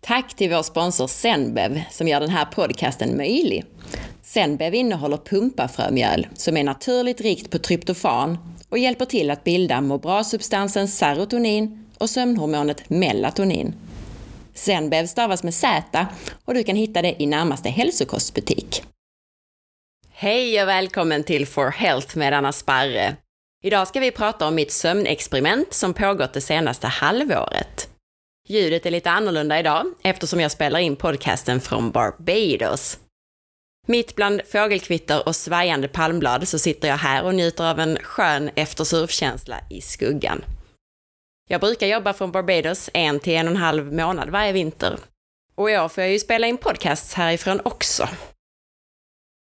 Tack till vår sponsor Zenbev som gör den här podcasten möjlig. Zenbev innehåller pumpafrömjöl som är naturligt rikt på tryptofan och hjälper till att bilda må bra-substansen serotonin och sömnhormonet melatonin. Zenbev stavas med Z och du kan hitta det i närmaste hälsokostbutik. Hej och välkommen till For Health med Anna Sparre. Idag ska vi prata om mitt sömnexperiment som pågått det senaste halvåret. Ljudet är lite annorlunda idag eftersom jag spelar in podcasten från Barbados. Mitt bland fågelkvitter och svajande palmblad så sitter jag här och njuter av en skön eftersurfkänsla i skuggan. Jag brukar jobba från Barbados en till en och en halv månad varje vinter. Och i år får jag ju spela in podcasts härifrån också.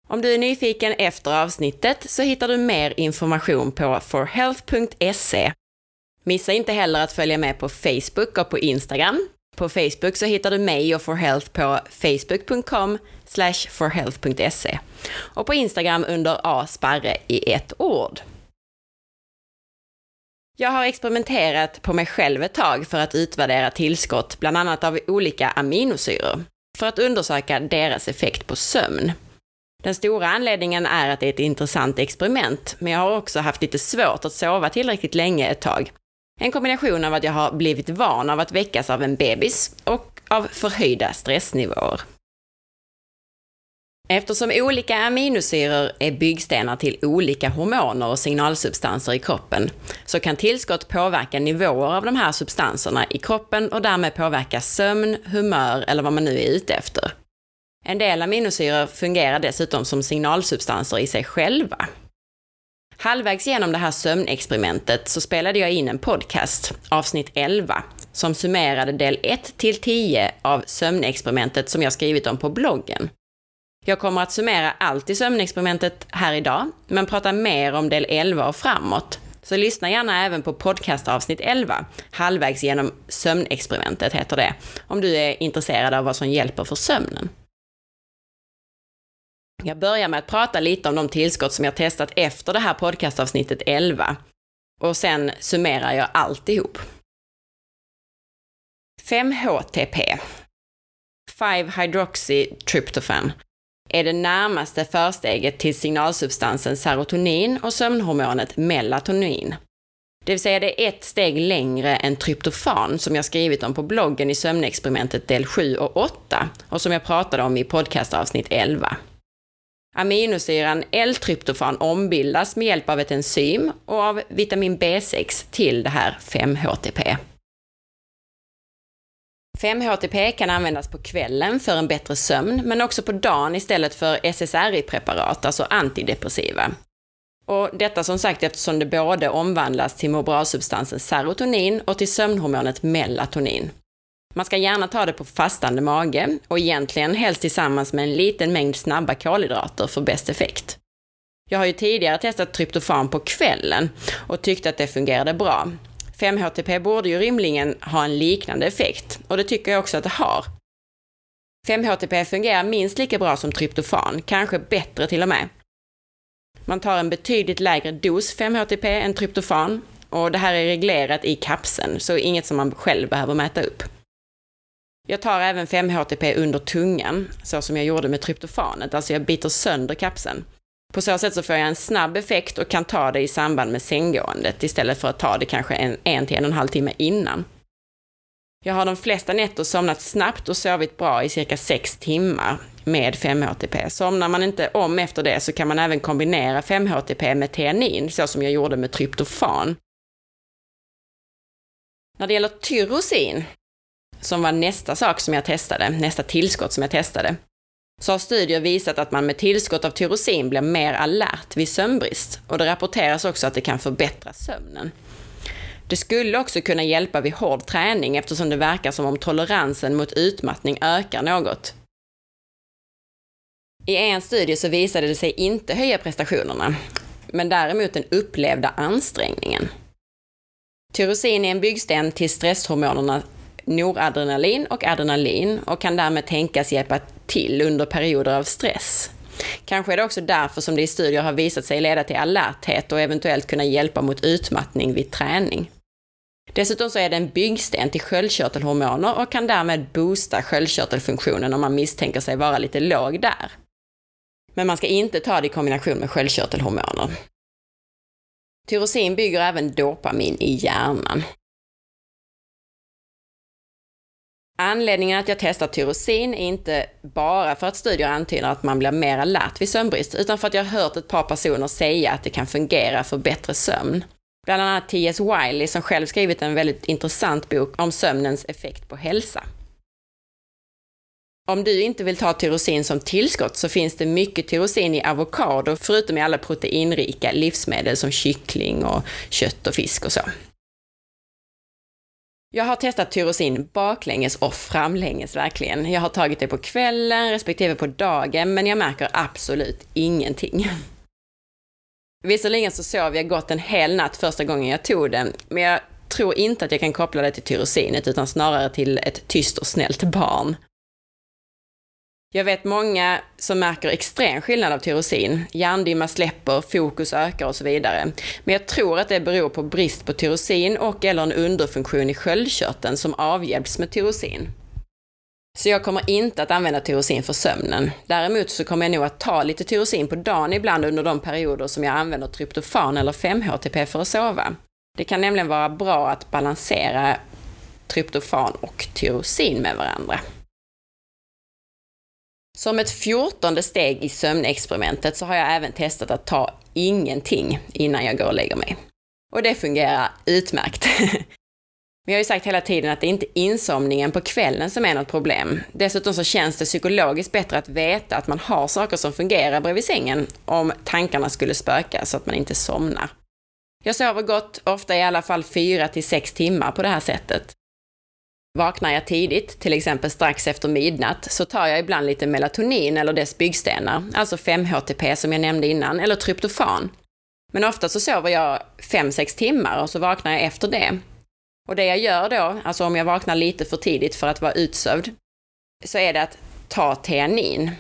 Om du är nyfiken efter avsnittet så hittar du mer information på forhealth.se Missa inte heller att följa med på Facebook och på Instagram. På Facebook så hittar du mig och For Health på facebook.com forhealth.se och på Instagram under asparre i ett ord. Jag har experimenterat på mig själv ett tag för att utvärdera tillskott, bland annat av olika aminosyror, för att undersöka deras effekt på sömn. Den stora anledningen är att det är ett intressant experiment, men jag har också haft lite svårt att sova tillräckligt länge ett tag en kombination av att jag har blivit van av att väckas av en bebis och av förhöjda stressnivåer. Eftersom olika aminosyror är byggstenar till olika hormoner och signalsubstanser i kroppen, så kan tillskott påverka nivåer av de här substanserna i kroppen och därmed påverka sömn, humör eller vad man nu är ute efter. En del aminosyror fungerar dessutom som signalsubstanser i sig själva. Halvvägs genom det här sömnexperimentet så spelade jag in en podcast, avsnitt 11, som summerade del 1 till 10 av sömnexperimentet som jag skrivit om på bloggen. Jag kommer att summera allt i sömnexperimentet här idag, men prata mer om del 11 och framåt. Så lyssna gärna även på podcastavsnitt 11, halvvägs genom sömnexperimentet heter det, om du är intresserad av vad som hjälper för sömnen. Jag börjar med att prata lite om de tillskott som jag testat efter det här podcastavsnittet 11. Och sen summerar jag alltihop. 5-HTP, 5-hydroxytryptofan, är det närmaste försteget till signalsubstansen serotonin och sömnhormonet melatonin. Det vill säga det är ett steg längre än tryptofan som jag skrivit om på bloggen i sömnexperimentet del 7 och 8 och som jag pratade om i podcastavsnitt 11. Aminosyran L-tryptofan ombildas med hjälp av ett enzym och av vitamin B6 till det här 5-HTP. 5-HTP kan användas på kvällen för en bättre sömn, men också på dagen istället för SSRI-preparat, alltså antidepressiva. Och detta som sagt eftersom det både omvandlas till må bra-substansen serotonin och till sömnhormonet melatonin. Man ska gärna ta det på fastande mage och egentligen helst tillsammans med en liten mängd snabba kolhydrater för bäst effekt. Jag har ju tidigare testat tryptofan på kvällen och tyckte att det fungerade bra. 5-HTP borde ju rimligen ha en liknande effekt och det tycker jag också att det har. 5-HTP fungerar minst lika bra som tryptofan, kanske bättre till och med. Man tar en betydligt lägre dos 5-HTP än tryptofan och det här är reglerat i kapseln, så inget som man själv behöver mäta upp. Jag tar även 5-HTP under tungan, så som jag gjorde med tryptofanet, alltså jag biter sönder kapseln. På så sätt så får jag en snabb effekt och kan ta det i samband med sänggåendet istället för att ta det kanske en, en till en och en halv timme innan. Jag har de flesta nätter somnat snabbt och sovit bra i cirka 6 timmar med 5-HTP. Somnar man inte om efter det så kan man även kombinera 5-HTP med teanin, så som jag gjorde med tryptofan. När det gäller tyrosin som var nästa sak som jag testade, nästa tillskott som jag testade, så har studier visat att man med tillskott av tyrosin blir mer alert vid sömnbrist och det rapporteras också att det kan förbättra sömnen. Det skulle också kunna hjälpa vid hård träning eftersom det verkar som om toleransen mot utmattning ökar något. I en studie så visade det sig inte höja prestationerna, men däremot den upplevda ansträngningen. Tyrosin är en byggsten till stresshormonerna noradrenalin och adrenalin och kan därmed tänkas hjälpa till under perioder av stress. Kanske är det också därför som det i studier har visat sig leda till alerthet och eventuellt kunna hjälpa mot utmattning vid träning. Dessutom så är det en byggsten till sköldkörtelhormoner och kan därmed boosta sköldkörtelfunktionen om man misstänker sig vara lite låg där. Men man ska inte ta det i kombination med sköldkörtelhormoner. Tyrosin bygger även dopamin i hjärnan. Anledningen att jag testar tyrosin är inte bara för att studier antyder att man blir mer alert vid sömnbrist, utan för att jag har hört ett par personer säga att det kan fungera för bättre sömn. Bland annat T.S. Wiley som själv skrivit en väldigt intressant bok om sömnens effekt på hälsa. Om du inte vill ta tyrosin som tillskott så finns det mycket tyrosin i avokado, förutom i alla proteinrika livsmedel som kyckling och kött och fisk och så. Jag har testat tyrosin baklänges och framlänges verkligen. Jag har tagit det på kvällen respektive på dagen, men jag märker absolut ingenting. Visserligen så sov jag gott en hel natt första gången jag tog den, men jag tror inte att jag kan koppla det till tyrosinet, utan snarare till ett tyst och snällt barn. Jag vet många som märker extrem skillnad av tyrosin. Hjärndimma släpper, fokus ökar och så vidare. Men jag tror att det beror på brist på tyrosin och eller en underfunktion i sköldkörteln som avhjälps med tyrosin. Så jag kommer inte att använda tyrosin för sömnen. Däremot så kommer jag nog att ta lite tyrosin på dagen ibland under de perioder som jag använder tryptofan eller 5-HTP för att sova. Det kan nämligen vara bra att balansera tryptofan och tyrosin med varandra. Som ett fjortonde steg i sömnexperimentet så har jag även testat att ta ingenting innan jag går och lägger mig. Och det fungerar utmärkt. Men jag har ju sagt hela tiden att det är inte insomningen på kvällen som är något problem. Dessutom så känns det psykologiskt bättre att veta att man har saker som fungerar bredvid sängen om tankarna skulle spöka så att man inte somnar. Jag sover gott, ofta i alla fall 4 till 6 timmar på det här sättet. Vaknar jag tidigt, till exempel strax efter midnatt, så tar jag ibland lite melatonin eller dess byggstenar, alltså 5-HTP som jag nämnde innan, eller tryptofan. Men ofta så sover jag 5-6 timmar och så vaknar jag efter det. Och det jag gör då, alltså om jag vaknar lite för tidigt för att vara utsövd, så är det att ta teanin.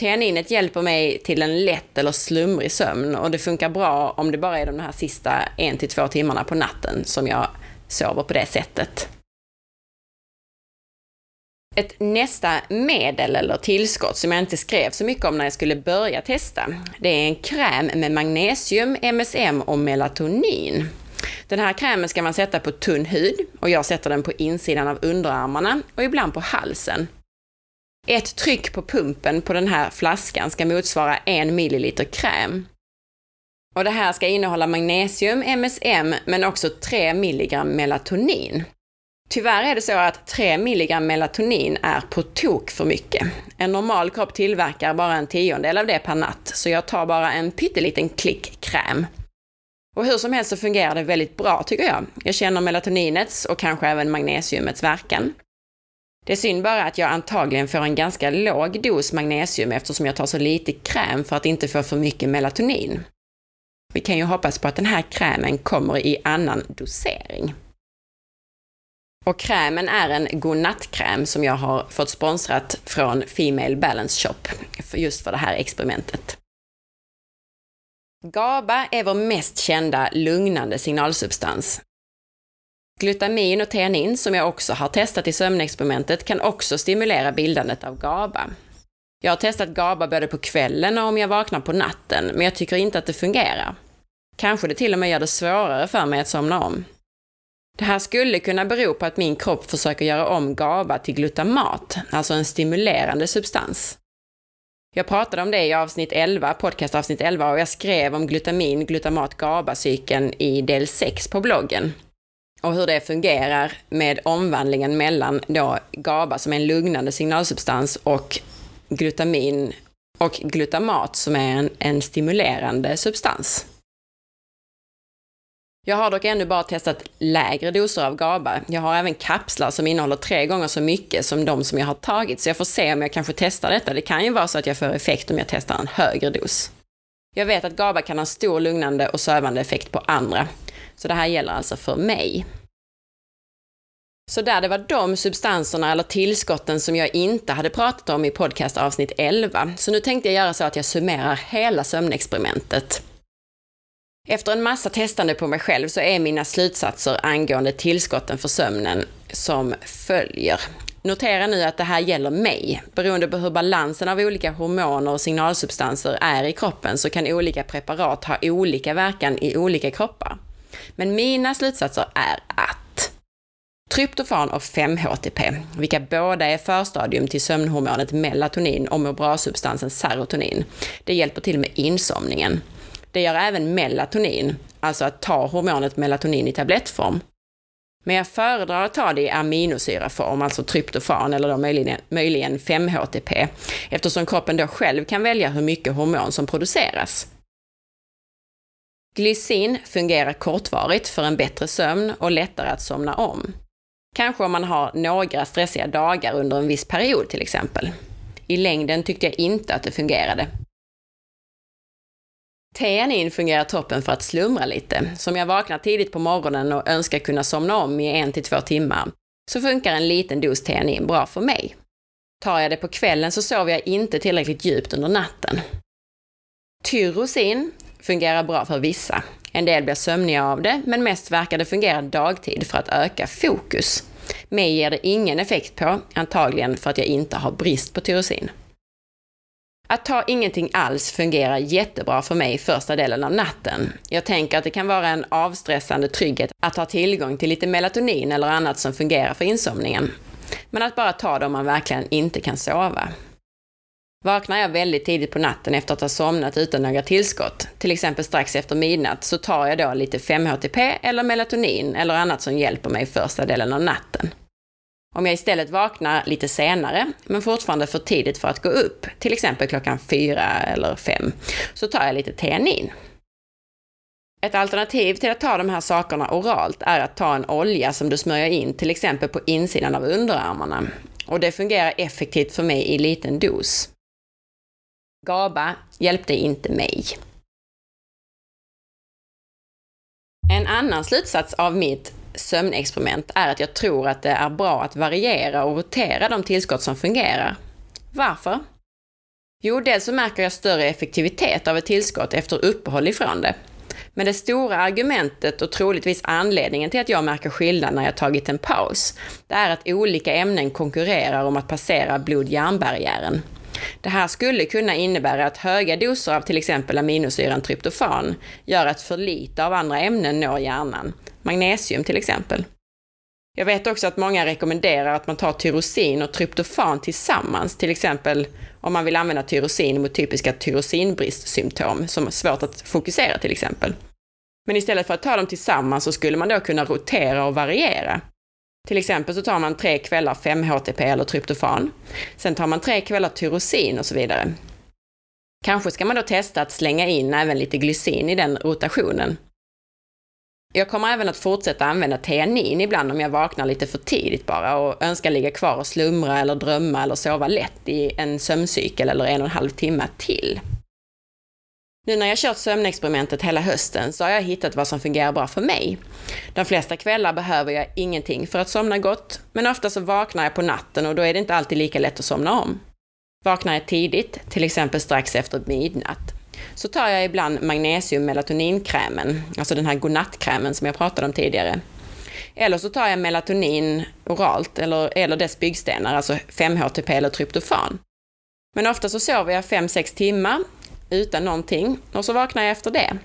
Teaninet hjälper mig till en lätt eller slumrig sömn och det funkar bra om det bara är de här sista 1-2 timmarna på natten som jag sover på det sättet. Ett nästa medel eller tillskott som jag inte skrev så mycket om när jag skulle börja testa, det är en kräm med magnesium, MSM och melatonin. Den här krämen ska man sätta på tunn hud och jag sätter den på insidan av underarmarna och ibland på halsen. Ett tryck på pumpen på den här flaskan ska motsvara en milliliter kräm. Och det här ska innehålla magnesium, MSM, men också 3 milligram melatonin. Tyvärr är det så att 3 mg melatonin är på tok för mycket. En normal kropp tillverkar bara en tiondel av det per natt, så jag tar bara en pytteliten klick kräm. Och hur som helst så fungerar det väldigt bra tycker jag. Jag känner melatoninets och kanske även magnesiumets verkan. Det är synd bara att jag antagligen får en ganska låg dos magnesium eftersom jag tar så lite kräm för att inte få för mycket melatonin. Vi kan ju hoppas på att den här krämen kommer i annan dosering. Och krämen är en godnattkräm som jag har fått sponsrat från Female Balance Shop, just för det här experimentet. GABA är vår mest kända lugnande signalsubstans. Glutamin och teanin, som jag också har testat i sömnexperimentet, kan också stimulera bildandet av GABA. Jag har testat GABA både på kvällen och om jag vaknar på natten, men jag tycker inte att det fungerar. Kanske det till och med gör det svårare för mig att somna om. Det här skulle kunna bero på att min kropp försöker göra om GABA till glutamat, alltså en stimulerande substans. Jag pratade om det i avsnitt 11, podcast avsnitt 11, och jag skrev om glutamin, glutamat, GABA-cykeln i del 6 på bloggen. Och hur det fungerar med omvandlingen mellan då GABA som är en lugnande signalsubstans och glutamin och glutamat som är en, en stimulerande substans. Jag har dock ännu bara testat lägre doser av GABA. Jag har även kapslar som innehåller tre gånger så mycket som de som jag har tagit, så jag får se om jag kanske testar detta. Det kan ju vara så att jag får effekt om jag testar en högre dos. Jag vet att GABA kan ha stor lugnande och sövande effekt på andra, så det här gäller alltså för mig. Så där, det var de substanserna eller tillskotten som jag inte hade pratat om i podcast avsnitt 11. Så nu tänkte jag göra så att jag summerar hela sömnexperimentet efter en massa testande på mig själv så är mina slutsatser angående tillskotten för sömnen som följer. Notera nu att det här gäller mig. Beroende på hur balansen av olika hormoner och signalsubstanser är i kroppen så kan olika preparat ha olika verkan i olika kroppar. Men mina slutsatser är att tryptofan och 5-HTP, vilka båda är förstadium till sömnhormonet melatonin och må bra-substansen serotonin, det hjälper till med insomningen. Det gör även melatonin, alltså att ta hormonet melatonin i tablettform. Men jag föredrar att ta det i aminosyraform, alltså tryptofan eller då möjligen, möjligen 5-HTP, eftersom kroppen då själv kan välja hur mycket hormon som produceras. Glycin fungerar kortvarigt för en bättre sömn och lättare att somna om. Kanske om man har några stressiga dagar under en viss period till exempel. I längden tyckte jag inte att det fungerade. Theanin fungerar toppen för att slumra lite. Så om jag vaknar tidigt på morgonen och önskar kunna somna om i en till två timmar, så funkar en liten dos Theanin bra för mig. Tar jag det på kvällen så sover jag inte tillräckligt djupt under natten. Tyrosin fungerar bra för vissa. En del blir sömniga av det, men mest verkar det fungera dagtid för att öka fokus. Mig ger det ingen effekt på, antagligen för att jag inte har brist på tyrosin. Att ta ingenting alls fungerar jättebra för mig första delen av natten. Jag tänker att det kan vara en avstressande trygghet att ha tillgång till lite melatonin eller annat som fungerar för insomningen. Men att bara ta det om man verkligen inte kan sova. Vaknar jag väldigt tidigt på natten efter att ha somnat utan några tillskott, till exempel strax efter midnatt, så tar jag då lite 5-HTP eller melatonin eller annat som hjälper mig första delen av natten. Om jag istället vaknar lite senare, men fortfarande för tidigt för att gå upp, till exempel klockan fyra eller fem, så tar jag lite teanin. Ett alternativ till att ta de här sakerna oralt är att ta en olja som du smörjer in till exempel på insidan av underarmarna. Och det fungerar effektivt för mig i liten dos. GABA hjälpte inte mig. En annan slutsats av mitt sömnexperiment är att jag tror att det är bra att variera och rotera de tillskott som fungerar. Varför? Jo, dels så märker jag större effektivitet av ett tillskott efter uppehåll ifrån det. Men det stora argumentet och troligtvis anledningen till att jag märker skillnad när jag tagit en paus, det är att olika ämnen konkurrerar om att passera blod-hjärnbarriären. Det här skulle kunna innebära att höga doser av till exempel aminosyran tryptofan gör att för lite av andra ämnen når hjärnan, magnesium till exempel. Jag vet också att många rekommenderar att man tar tyrosin och tryptofan tillsammans, till exempel om man vill använda tyrosin mot typiska tyrosinbristsymptom, som är svårt att fokusera till exempel. Men istället för att ta dem tillsammans så skulle man då kunna rotera och variera. Till exempel så tar man tre kvällar 5-HTP eller tryptofan. Sen tar man tre kvällar tyrosin och så vidare. Kanske ska man då testa att slänga in även lite glycin i den rotationen. Jag kommer även att fortsätta använda teanin ibland om jag vaknar lite för tidigt bara och önskar ligga kvar och slumra eller drömma eller sova lätt i en sömncykel eller en och en halv timme till. Nu när jag kört sömnexperimentet hela hösten så har jag hittat vad som fungerar bra för mig. De flesta kvällar behöver jag ingenting för att somna gott, men ofta så vaknar jag på natten och då är det inte alltid lika lätt att somna om. Vaknar jag tidigt, till exempel strax efter midnatt, så tar jag ibland magnesium melatoninkrämen, alltså den här godnattkrämen som jag pratade om tidigare. Eller så tar jag melatonin oralt eller, eller dess byggstenar, alltså 5-HTP eller tryptofan. Men ofta så sover jag 5-6 timmar utan någonting och så vaknar jag efter det.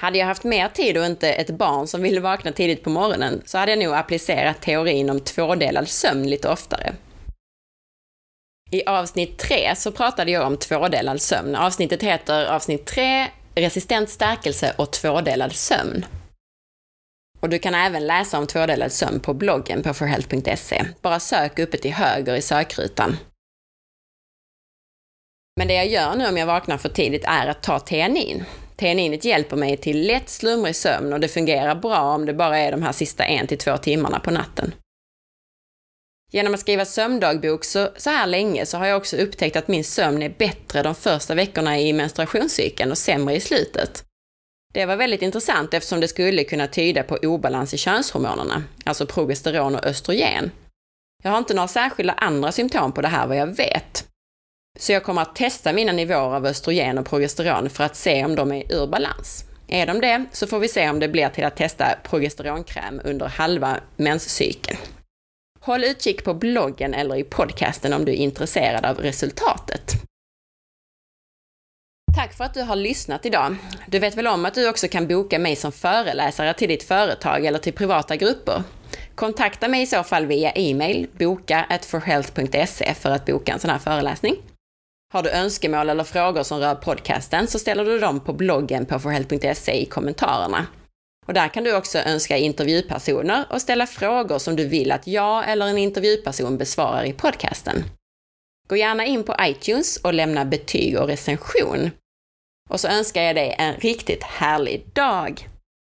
Hade jag haft mer tid och inte ett barn som ville vakna tidigt på morgonen så hade jag nog applicerat teorin om tvådelad sömn lite oftare. I avsnitt tre så pratade jag om tvådelad sömn. Avsnittet heter avsnitt tre, Resistent stärkelse och tvådelad sömn. Och du kan även läsa om tvådelad sömn på bloggen på forhealth.se. Bara sök uppe till höger i sökrutan. Men det jag gör nu om jag vaknar för tidigt är att ta teanin. Teaninet hjälper mig till lätt slumrig sömn och det fungerar bra om det bara är de här sista en till två timmarna på natten. Genom att skriva sömndagbok så, så här länge så har jag också upptäckt att min sömn är bättre de första veckorna i menstruationscykeln och sämre i slutet. Det var väldigt intressant eftersom det skulle kunna tyda på obalans i könshormonerna, alltså progesteron och östrogen. Jag har inte några särskilda andra symptom på det här vad jag vet. Så jag kommer att testa mina nivåer av östrogen och progesteron för att se om de är ur balans. Är de det så får vi se om det blir till att testa progesteronkräm under halva menscykeln. Håll utkik på bloggen eller i podcasten om du är intresserad av resultatet. Tack för att du har lyssnat idag. Du vet väl om att du också kan boka mig som föreläsare till ditt företag eller till privata grupper? Kontakta mig i så fall via e-mail, boka forhealth.se för att boka en sån här föreläsning. Har du önskemål eller frågor som rör podcasten så ställer du dem på bloggen på forhealth.se i kommentarerna. Och där kan du också önska intervjupersoner och ställa frågor som du vill att jag eller en intervjuperson besvarar i podcasten. Gå gärna in på iTunes och lämna betyg och recension. Och så önskar jag dig en riktigt härlig dag!